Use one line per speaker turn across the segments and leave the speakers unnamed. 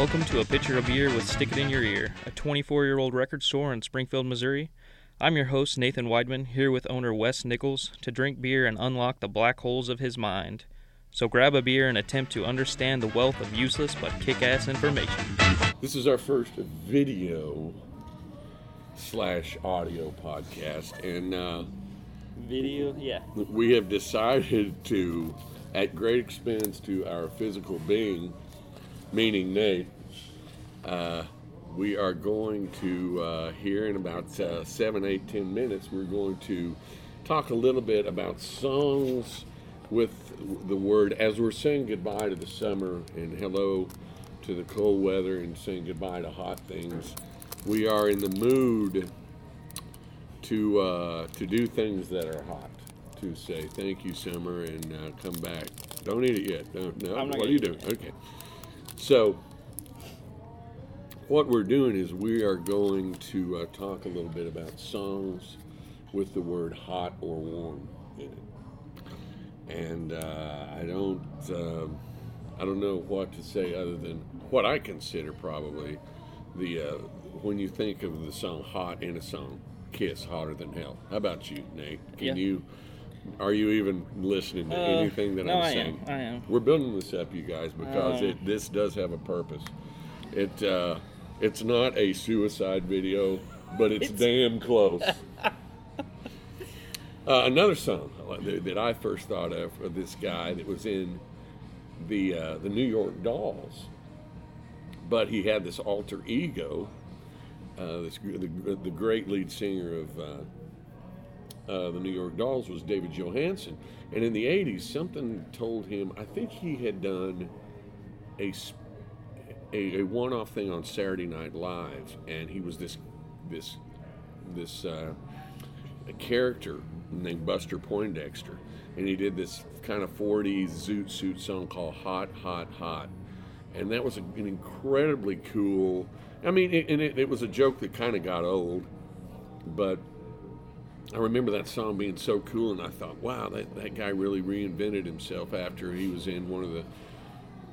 Welcome to A Pitcher of Beer with Stick It In Your Ear, a 24 year old record store in Springfield, Missouri. I'm your host, Nathan Weidman, here with owner Wes Nichols to drink beer and unlock the black holes of his mind. So grab a beer and attempt to understand the wealth of useless but kick ass information.
This is our first video slash audio podcast, and uh,
Video? Yeah.
we have decided to, at great expense to our physical being, meaning Nate, uh, we are going to, uh, here in about uh, seven, eight, ten minutes, we're going to talk a little bit about songs with the word, as we're saying goodbye to the summer and hello to the cold weather and saying goodbye to hot things. We are in the mood to uh, to do things that are hot. To say thank you, summer, and uh, come back. Don't eat it yet. Don't, no.
I'm not
what are you doing? Okay. So what we're doing is we are going to uh, talk a little bit about songs with the word hot or warm in it. And uh, I don't um I don't know what to say other than what I consider probably the uh, when you think of the song "Hot" in a song, "Kiss" hotter than hell. How about you, Nate? Can
Yeah.
you? Are you even listening to
Uh,
anything that
no,
I'm
I am.
saying?
I am.
We're building this up, you guys, because
Um,
it this does have a purpose. It uh, it's not a suicide video, but it's,
It's-
damn close. uh, another song that, that I first thought of of this guy that was in the uh, the New York Dolls, but he had this alter ego. Uh, this the, the great lead singer of uh, the New York Dolls was David Johansen, and in the '80s, something told him. I think he had done a a one-off thing on Saturday Night Live, and he was this this this uh, a character named Buster Poindexter, and he did this kind of 40s zoot suit song called "Hot, Hot, Hot," and that was an incredibly cool. I mean, it, and it, it was a joke that kind of got old, but I remember that song being so cool, and I thought, wow, that, that guy really reinvented himself after he was in one of the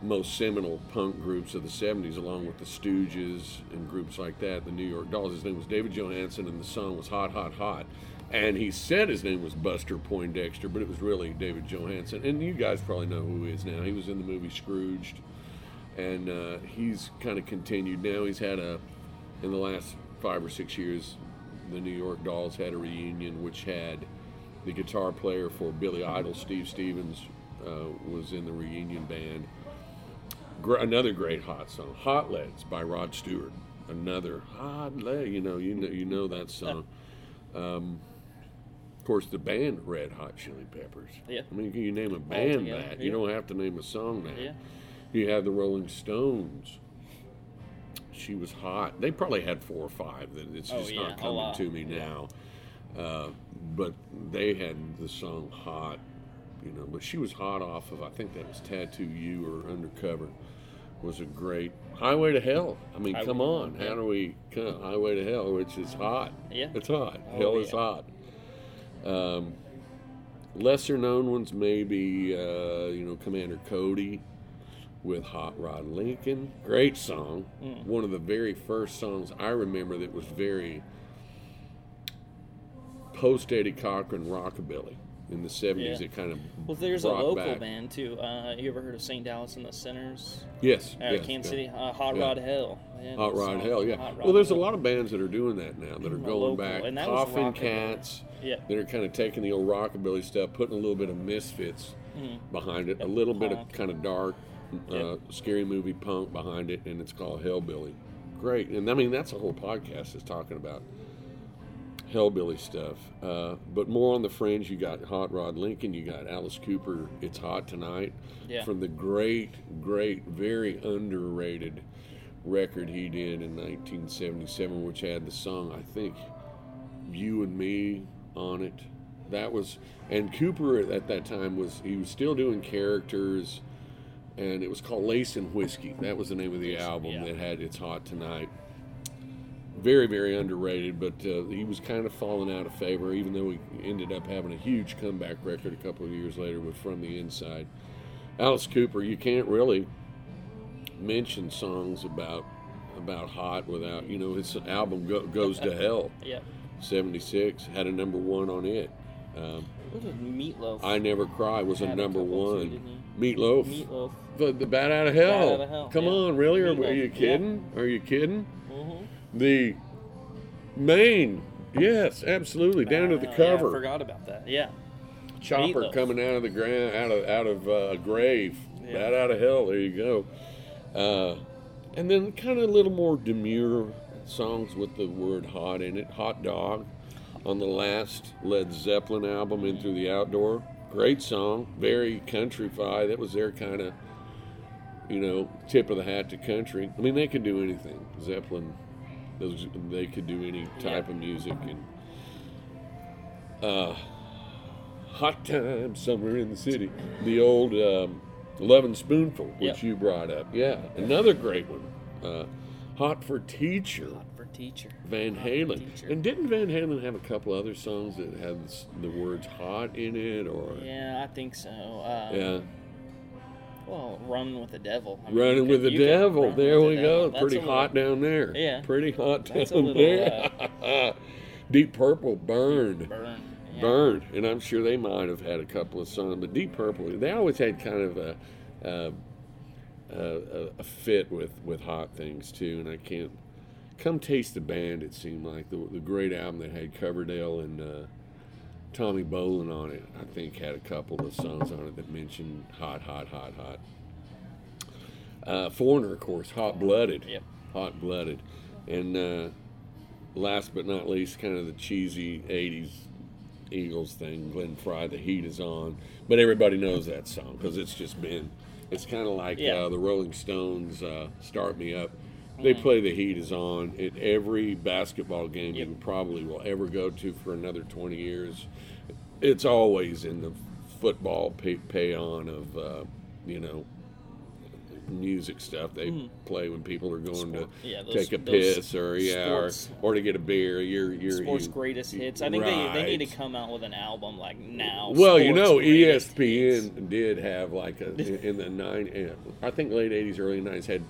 most seminal punk groups of the 70s, along with the Stooges and groups like that, the New York Dolls. His name was David Johansen, and the song was Hot, Hot, Hot. And he said his name was Buster Poindexter, but it was really David Johansen. And you guys probably know who he is now. He was in the movie Scrooged, and uh, he's kind of continued now. He's had a, in the last five or six years, the New York Dolls had a reunion which had the guitar player for Billy Idol, Steve Stevens, uh, was in the reunion band. Gr- another great hot song, "Hot Legs" by Rod Stewart. Another hot leg, you know, you know, you know that song. Um, of course, the band Red Hot Chili Peppers.
Yeah.
I mean, can you name a band that? You don't have to name a song that.
Yeah.
You have the Rolling Stones. She was hot. They probably had four or five. That it's
Oh,
just
yeah,
not coming to me now. Uh, but they had the song "Hot," you know. But she was hot off of I think that was "Tattoo You" or "Undercover." Was a great "Highway to Hell." I mean,
Highway
come on,
yeah.
how do we come "Highway to Hell," which is hot?
Yeah.
it's hot.
Oh,
hell is hot. Um, lesser known ones, maybe uh, you know Commander Cody with Hot Rod Lincoln. Great song.
Mm.
One of the very first songs I remember that was very post Eddie Cochran rockabilly in the seventies.
Yeah.
It kind of
Well, there's a local
back-
band too. Uh, you ever heard of St. Dallas and the Sinners?
Yes,
Out of
yes,
Kansas
yeah.
City, uh, Hot
Yeah.
Rod Hell.
Hot Rod Hell, yeah.
Rod
Well, there's a lot of bands that are doing that now that are
Mm,
going
local,
back.
and
Coffin. Cats.
Yeah.
that are kind of taking the old rockabilly stuff, putting a little bit of misfits behind it, a little bit of kind of dark, uh, scary movie punk behind it, and it's called Hellbilly. Great, and I mean that's a whole podcast is talking about Hellbilly stuff. Uh, but more on the fringe, you got Hot Rod Lincoln, you got Alice Cooper. It's hot tonight.
Yeah.
From the great, great, very underrated record he did in 1977, which had the song I think you and me on it. That was, and Cooper at that time was he was still doing characters, and it was called Lace and Whiskey. That was the name of the album
yeah.
that had "It's Hot Tonight." Very, very underrated, but uh, he was kind of falling out of favor, even though he ended up having a huge comeback record a couple of years later with "From the Inside." Alice Cooper, you can't really mention songs about about hot without you know his album go, goes to hell.
Yep.
76 had a number one on it. Um,
What was Meatloaf?
I Never Cry was a
a
number
too,
one.
didn't
Meatloaf.
Meatloaf.
The, the Bat Out of Hell.
Bat Outta Hell,
Come
yeah.
on, really? Are, are you
yeah.
kidding? Are you kidding?
Mm-hmm.
The main, yes, absolutely, down to the
Yeah, I
cover.
forgot about that. Yeah.
Chopper
Meatloaf.
coming out of the ground, out of out of uh, a grave,
Yeah.
bat out of hell. There you go. Uh, and then kind of a little more demure songs with the word "hot" in it. "Hot Dog" on the last Led Zeppelin album, "In Through the Outdoor." Great song, very countryfied. That was their kind of, you know, tip of the hat to country. I mean, they could do anything. Zeppelin, those they could do any type
Yeah.
of music and. Uh, Hot Time Somewhere in the City. The old um, Lovin' Spoonful, which you brought up. Yeah, another great one. Uh, Hot for Teacher,
Hot teacher.
Van Halen.
Teacher.
And didn't Van Halen have a couple other songs that had the words hot in it? Or
Yeah, I think so. Uh,
Yeah.
Well, Run with the Devil. I mean,
Running
could-
with the Devil. There we
the
go. Pretty
little-
hot down there.
Yeah.
Pretty hot down
little, uh,
there. Deep Purple, Burn.
Burn. Yeah.
Burn, and I'm sure they might have had a couple of songs, but Deep Purple, they always had kind of a a, a, a fit with with hot things too. And I can't come taste the band. It seemed like the, the great album that had Coverdale and uh, Tommy Bolin on it. I think had a couple of songs on it that mentioned hot, hot, hot, hot. Uh, Foreigner, of course, hot blooded,
Yep.
hot blooded, and uh, last but not least, kind of the cheesy '80s Eagles thing. Glenn Frey, the heat is on, but everybody knows that song because it's just been. It's kind of like
Yeah.
uh, the Rolling Stones, uh, "Start Me Up." They
Mm.
play the heat is on at every basketball game
Yep.
you probably will ever go to for another 20 years. It's always in the football pay, pay on of uh, you know music stuff they play when people are going
Mm. Sport-
to
yeah, those-
take a piss or yeah or, or to get a beer. You're you're
Sports
you-
greatest hits. I think they, they need to come out with an album like now.
Well, you know, ESPN
hits.
did have like a in the nine, eh, I think late '80s, early '90s had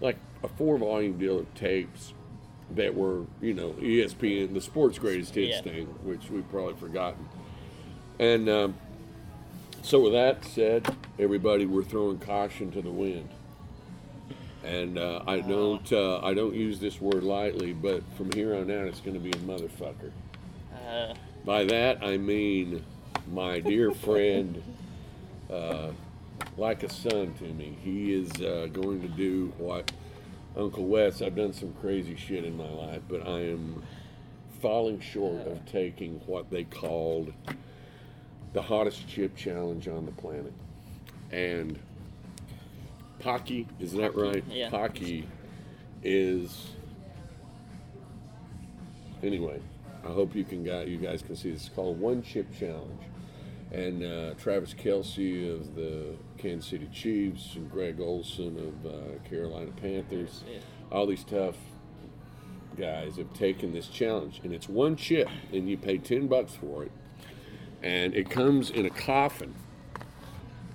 like a four-volume deal of tapes that were you know ESPN, the sports greatest hits
Yeah.
thing, which we've probably forgotten. And um, so, with that said, everybody, we're throwing caution to the wind. And uh, I don't, uh, I don't use this word lightly, but from here on out, it's going to be a motherfucker.
Uh,
By that I mean my dear friend, uh, like a son to me. He is uh, going to do what Uncle Wes. I've done some crazy shit in my life, but I am falling short of taking what they called the hottest chip challenge on the planet. And Paqui, is that right?
yeah.
Paqui is anyway, I hope you can got you guys can see this. It's called One Chip Challenge, and uh, Travis Kelce of the Kansas City Chiefs and Greg Olsen of uh, Carolina Panthers,
Yeah.
all these tough guys have taken this challenge, and it's one chip, and you pay ten bucks for it, and it comes in a coffin.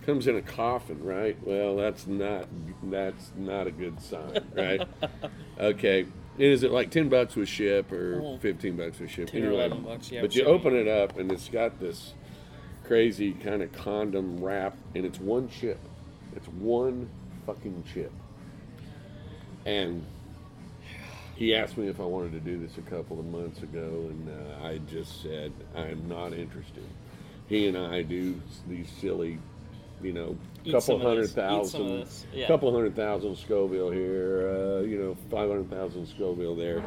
Comes in a coffin, right? Well, that's not that's not a good sign, right? okay. Is it like ten bucks with ship or
Oh.
fifteen bucks with ship?
10 or 11 bucks, yeah,
But you open it up and it's got this crazy kind of condom wrap, and it's one chip. It's one fucking chip. And he asked me if I wanted to do this a couple of months ago, and uh, I just said I'm not interested. He and I do these silly, you know,
Eat
couple hundred
of yeah.
couple hundred thousand Scoville here, uh, you know, five hundred thousand Scoville there.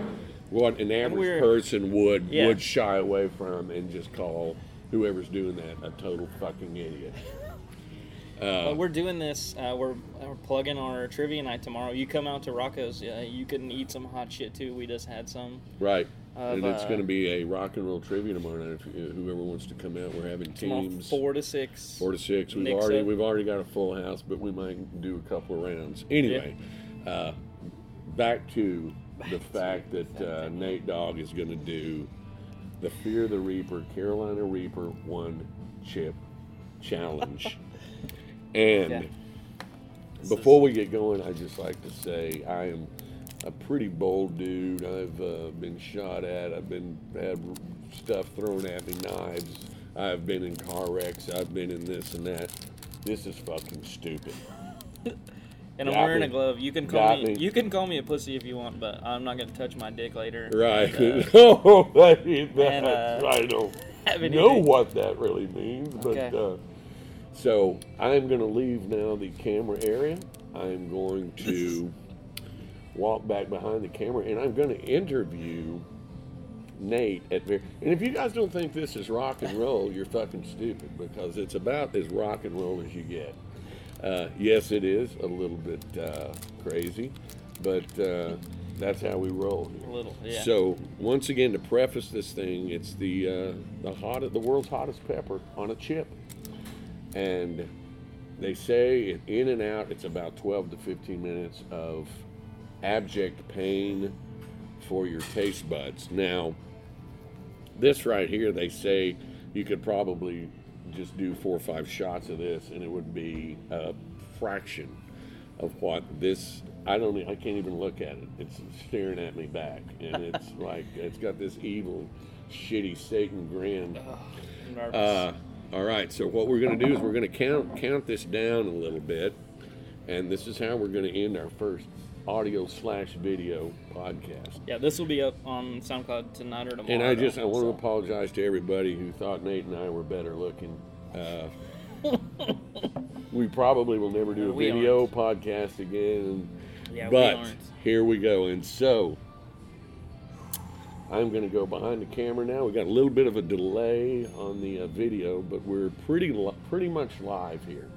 What an average person would
Yeah.
would shy away from and just call whoever's doing that a total fucking idiot.
Well, we're doing this. Uh, we're, we're plugging our trivia night tomorrow. You come out to Rocco's. Uh, you can eat some hot shit too. We just had some.
Right.
Of,
and it's
uh,
going to be a rock and roll trivia tomorrow night. If, uh, whoever wants to come out, we're having teams
four to six.
four to six. We've
Nick's
already
up.
we've already got a full house, but we might do a couple of rounds. Anyway, uh, back to the fact that uh, Nate Dogg is going to do the Fear the Reaper Carolina Reaper one chip challenge, and
Yeah.
Before we get going, I'd just like to say I am a pretty bold dude. I've uh, been shot at. I've been had stuff thrown at me, knives. I've been in car wrecks. I've been in this and that. This is fucking stupid.
And I'm wearing a glove. You can call me,
me.
You can call me a pussy if you want, but I'm not gonna touch my dick later.
Right.
And, uh,
that, that's,
and, uh,
I don't know what that really means, but
Okay.
uh, so I'm going to leave now the camera area. I'm going to walk back behind the camera, and I'm going to interview Nate at very. And if you guys don't think this is rock and roll, you're fucking stupid because it's about as rock and roll as you get. Uh, yes, it is a little bit uh, crazy, but uh, that's how we roll here.
a little, yeah.
So once again, to preface this thing, it's the uh, the hot the world's hottest pepper on a chip, and they say in and out it's about 12 to 15 minutes of abject pain for your taste buds. Now, this right here, they say you could probably just do four or five shots of this, and it would be a fraction of what this. I don't. I can't even look at it. It's staring at me back, and it's like it's got this evil, shitty Satan grin. Uh, all right. So what we're going to do is we're going to count count this down a little bit, and this is how we're going to end our first audio slash video podcast.
yeah, this will be up on SoundCloud tonight or tomorrow.
And I just I want to apologize to everybody who thought Nate and I were better looking. Uh, we probably will never do a
We
video podcast again.
Yeah, we
but
aren't.
here we go. And so I'm going to go behind the camera now. We got a little bit of a delay on the uh, video, but we're pretty li- pretty much live here.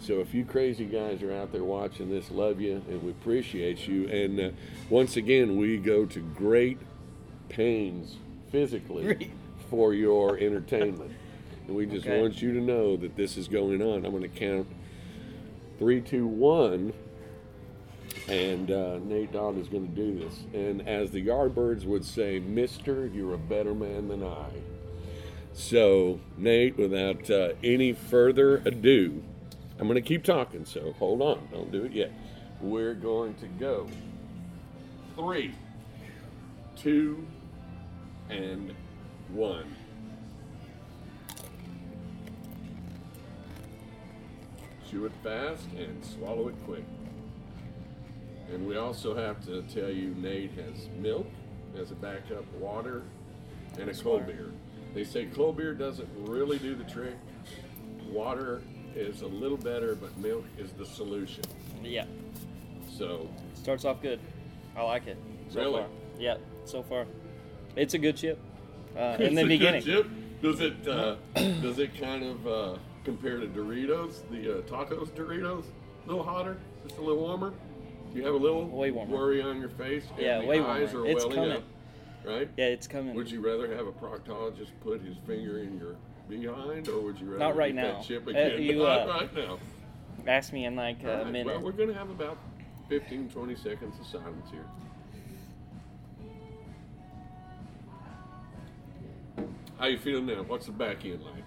So if you crazy guys are out there watching this, love you and we appreciate you. And uh, once again, we go to great pains physically for your entertainment. And we just
Okay.
want you to know that this is going on. I'm going to count three, two, one, and uh, Nate Dodd is going to do this. And as the Yardbirds would say, Mister, you're a better man than I. So, Nate, without uh, any further ado, I'm going to keep talking, so hold on. Don't do it yet. We're going to go three, two, and one. Chew it fast and swallow it quick. And we also have to tell you Nate has milk as a backup, water, and a cold beer. They say cold beer doesn't really do the trick. Water is a little better, but milk is the solution.
Yeah,
So,
starts off good. I like it. So
Really?
Far. Yeah, so far. It's a good chip. Uh,
It's
in the
a good
beginning.
chip. Does it uh, does it kind of uh, compare to Doritos, the uh, tacos Doritos? A little hotter, just a little warmer. Do you have a little
Way warmer.
worry on your face.
Yeah, way
eyes
warmer.
Are
It's coming.
up, right?
Yeah, it's coming.
Would you rather have a proctologist put his finger in your behind, or would you rather
Not right now.
chip
Uh,
again?
you,
Not
uh,
right now.
Ask me in like a
right,
minute.
Well, we're going to have about 15, 20 seconds of silence here. How you feeling now? What's the back end like?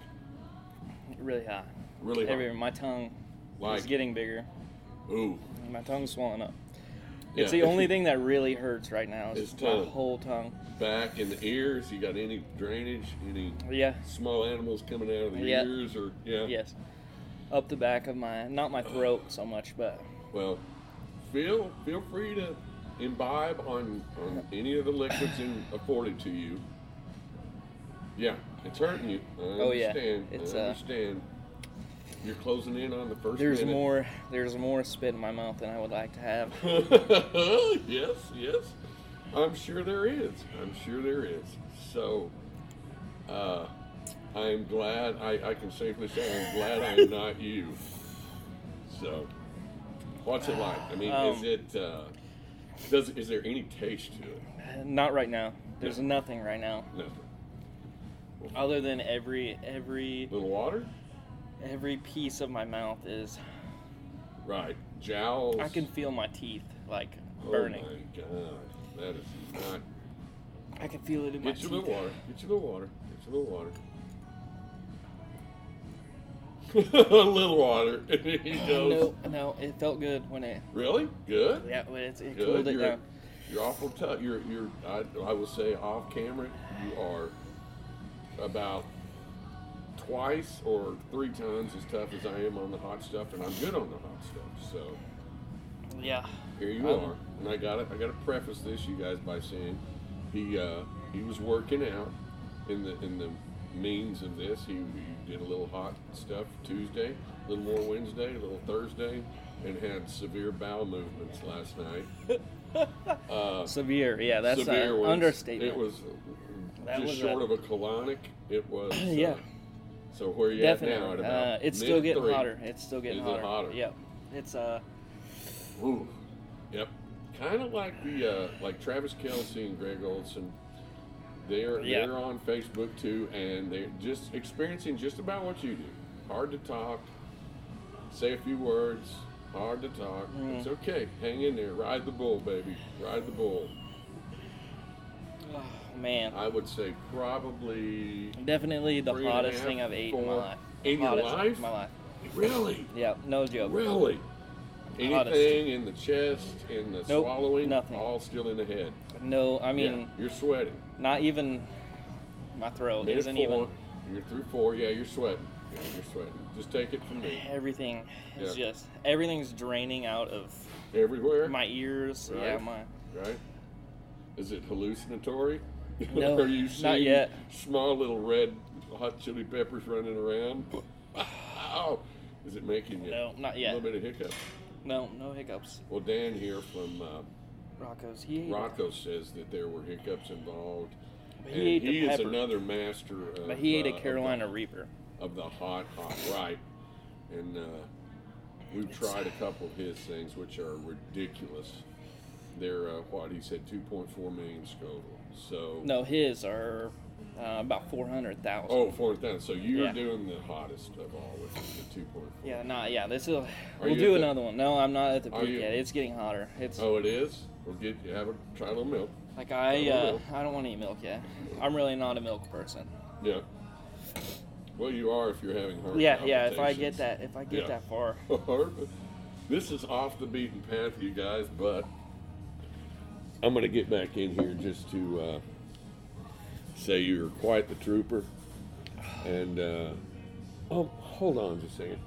really hot.
Really hot.
Everywhere. My tongue
Like,
is getting bigger.
ooh,
My tongue's swelling up.
Yeah.
It's the only thing that really hurts right now. Is
It's
my whole tongue.
back and the ears. You got any drainage? Any
Yeah.
small animals coming out of the
Yeah.
ears? Or yeah.
Yes. Up the back of my, not my throat so much, but
Well, feel feel free to imbibe on on any of the liquids in, afforded to you. Yeah, it's hurting you. I
Oh, yeah.
understand.
It's,
I
uh,
understand. You're closing in on the first
there's
minute.
more. There's more spit in my mouth than I would like to have.
yes, yes. I'm sure there is. I'm sure there is. So, uh, I'm glad. I, I can safely say I'm glad I'm not you. So, what's it like? I mean, is
Um,
it? Uh, does is there any taste to it?
Not right now. There's
Yeah.
nothing right now,
Nothing.
other than every every
Little water,
every piece of my mouth is.
right? Jowls.
I can feel my teeth like burning.
Oh
burning.
my god, that is not.
I can feel it in my teeth.
Get you a little water. Get you a little water. Get you a little water. a little water. He goes,
No, no, it felt good when it.
Really? Good?
Yeah, when it's, it cooled it
You're,
down.
you're awful tough. You're, you're I, I will say off camera, you are about twice or three times as tough as I am on the hot stuff, and I'm good on the hot stuff. So
Yeah.
here you
Um,
are. And I got it. I got to preface this, you guys, by saying he uh, he was working out in the in the means of this. He, he did a little hot stuff Tuesday, a little more Wednesday, a little Thursday, and had severe bowel movements last night. Uh,
Severe. Yeah, that's
severe
an
was-
understatement.
It was
That
just
was
short
a-
of a colonic. It was.
Yeah.
Uh, so where are you
Definitely.
at now? At about
uh, it's still getting hotter. It's still getting
Is it
hotter.
hotter?
Yep. It's uh.
Ooh. Yep. Kind of like the uh, like Travis Kelce and Greg Olsen. They're
Yeah.
they're on Facebook too, and they're just experiencing just about what you do. Hard to talk, say a few words. Hard to talk.
Mm.
It's okay. Hang in there. Ride the bull, baby. Ride the bull.
Man,
I would say probably
definitely the
three and a
hottest thing I've ate in my life.
In your life?
In my life.
really,
Yeah, no joke.
really.
Hottest.
Anything in the chest, in the
Nope,
swallowing,
nothing.
all still in the head.
No, I mean,
yeah, you're sweating.
not even my throat
Minute
isn't
four,
even.
You're through four. Yeah, you're sweating. Yeah, you're sweating. Just take it from me.
Everything is
Yeah.
just everything's draining out of
Everywhere.
my ears. Yeah, my
right. Is it hallucinatory?
No,
Are you
not yet.
small little red hot chili peppers running around? Ow! Is it making you
no, not yet.
a little bit of hiccup?
No, no hiccups.
Well, Dan here from uh,
Rocco's. He ate
Rocco says that there were hiccups involved.
But
and
he the
is
pepper.
another master. Of,
But he ate
uh,
a
of
Carolina
the-
Reaper.
of the hot, hot right. And uh, we've tried a couple of his things, which are ridiculous. They're uh, what he said, 2.4 million Scoville. So
No, his are uh, about four hundred thousand.
oh, 4,000. So you're
Yeah.
doing the hottest of all with the 2.4.
Yeah, not yeah. This will. We'll do
the-
another one. No, I'm not at the peak yet. It's getting hotter. It's
Oh, it is. We'll get you have a try a little milk.
like I uh. I don't want to eat milk yet. I'm really not a milk person.
Yeah. Well, you are if you're having heart.
Yeah, yeah. If I get that, if I get
Yeah.
that far,
this is off the beaten path, you guys, but I'm going to get back in here just to uh, say you're quite the trooper. And, uh, oh, hold on just a second.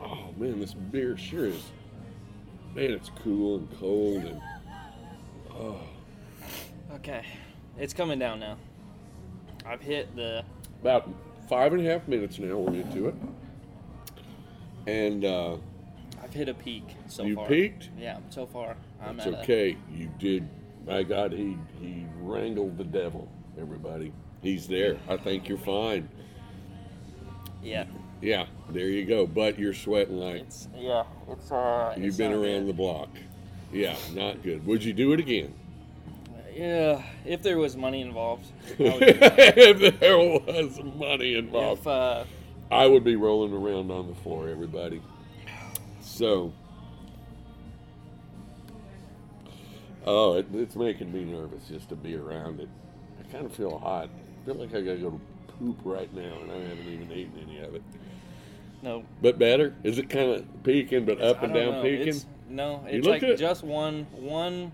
Oh, man, this beer sure is. Man, it's cool and cold and. Oh,
okay, it's coming down now. I've hit the
about five and a half minutes now we're into it. And, uh,
hit a peak so
You
far.
peaked?
Yeah, so far I'm
It's okay. You did. My God, he he wrangled the devil. Everybody, he's there. I think you're fine.
yeah.
Yeah, there you go. But you're sweating like
It's yeah. It's uh.
you've
it's
been around
good.
the block. Yeah, not good. Would you do it again?
Yeah, if there was money involved, I would,
if there was money involved,
if uh,
I would be rolling around on the floor. Everybody. So. Oh, it, it's making me nervous just to be around it. I kind of feel hot. I feel like I gotta go to poop right now, and I haven't even eaten any of it.
no.
But better? Is it kind of peaking, but up
I
and down
know.
peaking?
It's, no, it's like just one one.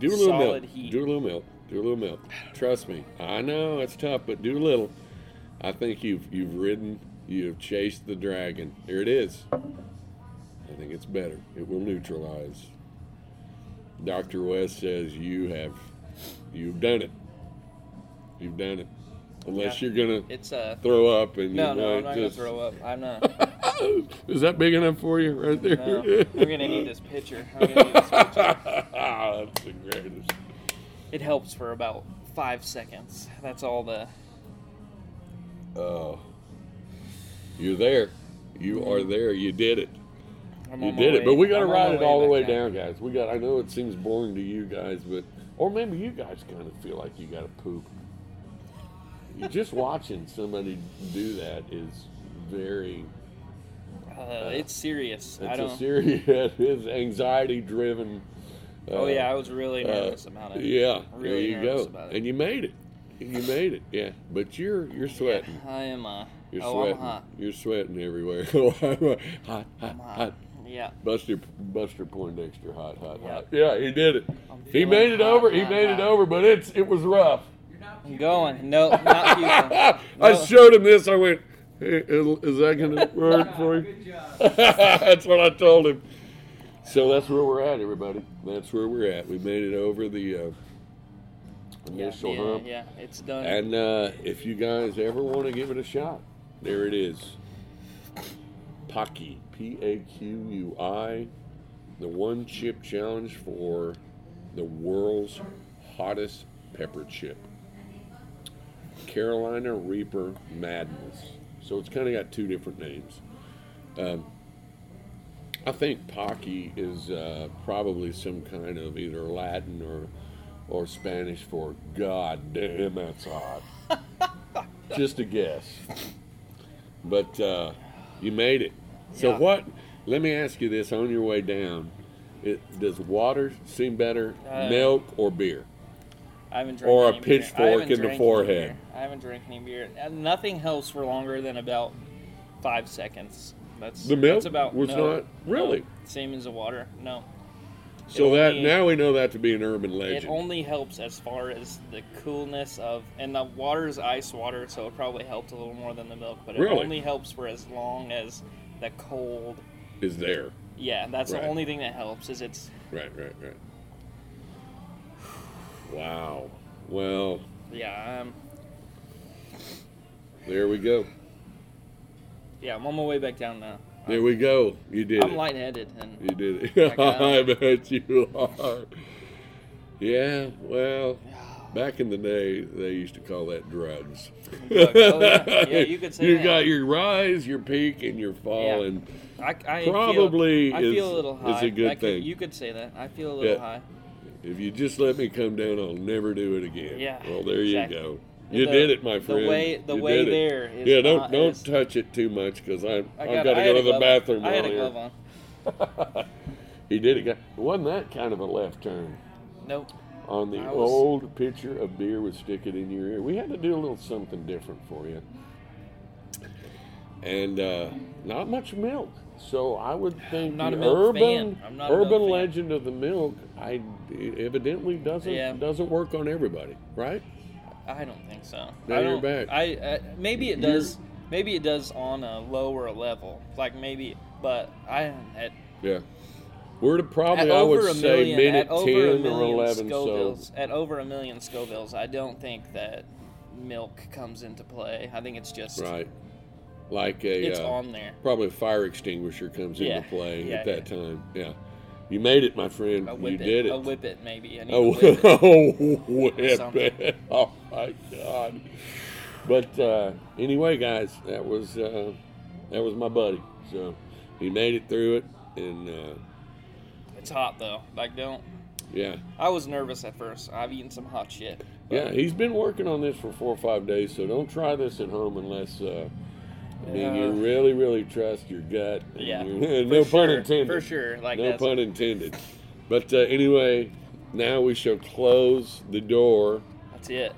do a little
solid
milk.
heat.
Do a little milk. Do a little milk. Trust me. I know it's tough, but do a little. I think you've you've ridden, you've chased the dragon. Here it is. I think it's better. It will neutralize. Dr. Wes says you have you've done it. You've done it. Unless
Yeah.
you're gonna
It's uh.
throw up and
No,
you
no, I'm not
just
gonna throw up. I'm not.
Is that big enough for you right there?
No, I'm gonna need this picture. I'm gonna need this picture.
That's the greatest.
It helps for about five seconds. That's all the.
Oh, you're there. You are there. You did it.
I'm
You did it. But we got to ride it all the way
down.
down, guys. We got. I know it seems boring to you guys, but or maybe you guys kind of feel like you got to poop. Just watching somebody do that is very.
Uh, it's serious. I
It's
don't.
a serious. It is anxiety driven.
oh yeah, I was really nervous about it.
Yeah, there you go.
about it.
And you made it. You made it, yeah. But you're you're sweating.
I am. Uh,
You're
oh,
sweating.
I'm hot.
You're sweating everywhere. hot, hot, hot,
I'm hot.
Hot.
Yeah.
Buster Buster Poindexter, hot, hot,
Yep.
hot. Yeah, he did it.
I'm
He made it
hot,
over. He
hot,
made it over, but it's it was rough.
I'm going. No, not puking.
I showed him this. I went, hey, is is that going to work for you? that's what I told him. So that's where we're at, everybody. That's where we're at. We made it over the uh, initial
yeah,
hump.
yeah, it's done.
And uh, if you guys ever want to give it a shot, there it is. Paqui, P A Q U I, the one chip challenge for the world's hottest pepper chip. Carolina Reaper Madness. So it's kind of got two different names. Um, I think Paqui is uh, probably some kind of either Latin or or Spanish for God damn that's hot. Just a guess. But uh, you made it. So
Yeah.
what? Let me ask you this: on your way down, it, does water seem better,
Uh,
milk or beer?
I haven't drank
or a. Pitchfork in the forehead.
I haven't drank any beer. Nothing helps for longer than about five seconds. That's
The milk
That's about
was
no,
not- really?
no. same as the water. No,
So
It
that
only-
now we know that to be an urban legend.
it only helps as far as the coolness of, and the water is ice water, so it probably helped a little more than the milk. But it
Really?
only helps for as long as the cold.
is there?
Yeah, that's
Right.
the only thing that helps. Is it's
Right, right, right. Wow. Well,
yeah, um,
there we go.
yeah. I'm on my way back down now.
There we go. You did
I'm
it.
lightheaded and
You did it.
Back
I bet you are. Yeah, well, back in the day, they used to call that drugs.
Drugs. Oh, yeah. Yeah, you could say
You
that.
got your rise, your peak, and your fall,
Yeah.
and
I, I
Probably
feel, I
is-
feel a little
is
high.
a good
I could-
thing.
You could say that. I feel a little
Yeah.
high.
if you just let me come down, I'll never do it again.
Yeah,
Well, there
exactly.
you go. You
The-
did it, my friend.
the way- the
You
way there is
yeah, don't
not
don't
as-
touch it too much because I
I
I've
got,
to go to the bathroom.
I had a glove on.
He did it. Wasn't that kind of a left turn?
Nope.
On the
was-
old pitcher of beer with stick it in your ear. We had to do a little something different for you. And uh, not much milk. So I would think
not
the urban
fan. I'm not a milk
urban legend of the milk I evidently doesn't
Yeah.
doesn't work on everybody, right?
I don't think so.
Now
I
you're back.
I uh, maybe it
You're-
does. Maybe it does on a lower level. Like maybe, but I at,
Yeah. We're probably I would say
million,
minute
at over a
ten or
million
eleven. So
at over a million Scovilles, I don't think that milk comes into play. I think it's just
right, like a
it's
uh,
on there.
probably a fire extinguisher comes
Yeah.
into play
Yeah,
at that time. Yeah, you made it, my friend.
A whip
you
it.
did it.
A whip it maybe. I need
Oh,
a whip it.
oh whip it. Oh my God. But uh, anyway, guys, that was uh, that was my buddy. So he made it through it, and uh,
It's hot though. Like don't.
yeah,
I was nervous at first. I've eaten some hot shit. but-
yeah, he's been working on this for four or five days. So don't try this at home unless. Uh, I mean, you really, really trust your gut.
Yeah,
no pun intended.
For sure. Like
no pun intended. But uh, anyway, now we shall close the door,
that's it.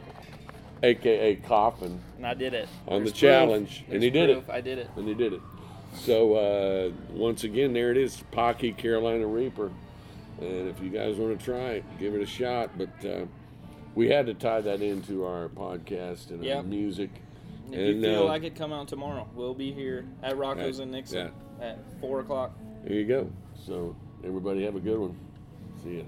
aka coffin.
And I did it.
On the
proof.
challenge, and
There's
he did it.
I did it.
and he did it. So uh, once again, there it is, Paqui Carolina Reaper. And if you guys want to try it, give it a shot. But uh, we had to tie that into our podcast and our
Yep.
music.
If
And,
you feel
uh,
like it, come out tomorrow. We'll be here at Rocco's and Nixon at four o'clock.
There you go. So everybody have a good one. See ya.